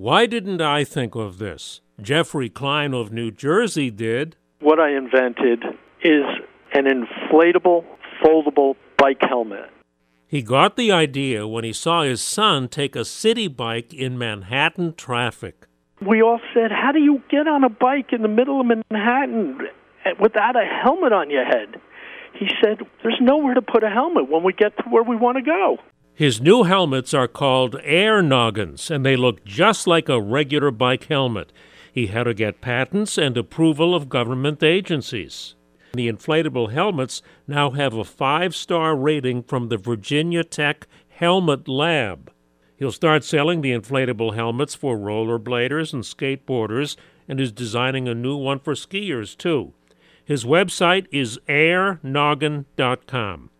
Why didn't I think of this? Jeffrey Klein of New Jersey did. What I invented is an inflatable, foldable bike helmet. He got the idea when he saw his son take a city bike in Manhattan traffic. We all said, How do you get on a bike in the middle of Manhattan without a helmet on your head? He said, There's nowhere to put a helmet when we get to where we want to go. His new helmets are called air noggins, and they look just like a regular bike helmet. He had to get patents and approval of government agencies. The inflatable helmets now have a five star rating from the Virginia Tech Helmet Lab. He'll start selling the inflatable helmets for rollerbladers and skateboarders and is designing a new one for skiers, too. His website is airnoggin.com.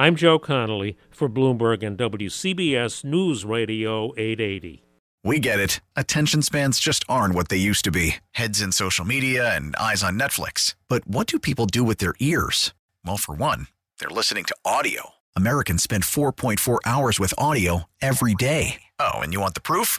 I'm Joe Connolly for Bloomberg and WCBS News Radio 880. We get it. Attention spans just aren't what they used to be heads in social media and eyes on Netflix. But what do people do with their ears? Well, for one, they're listening to audio. Americans spend 4.4 hours with audio every day. Oh, and you want the proof?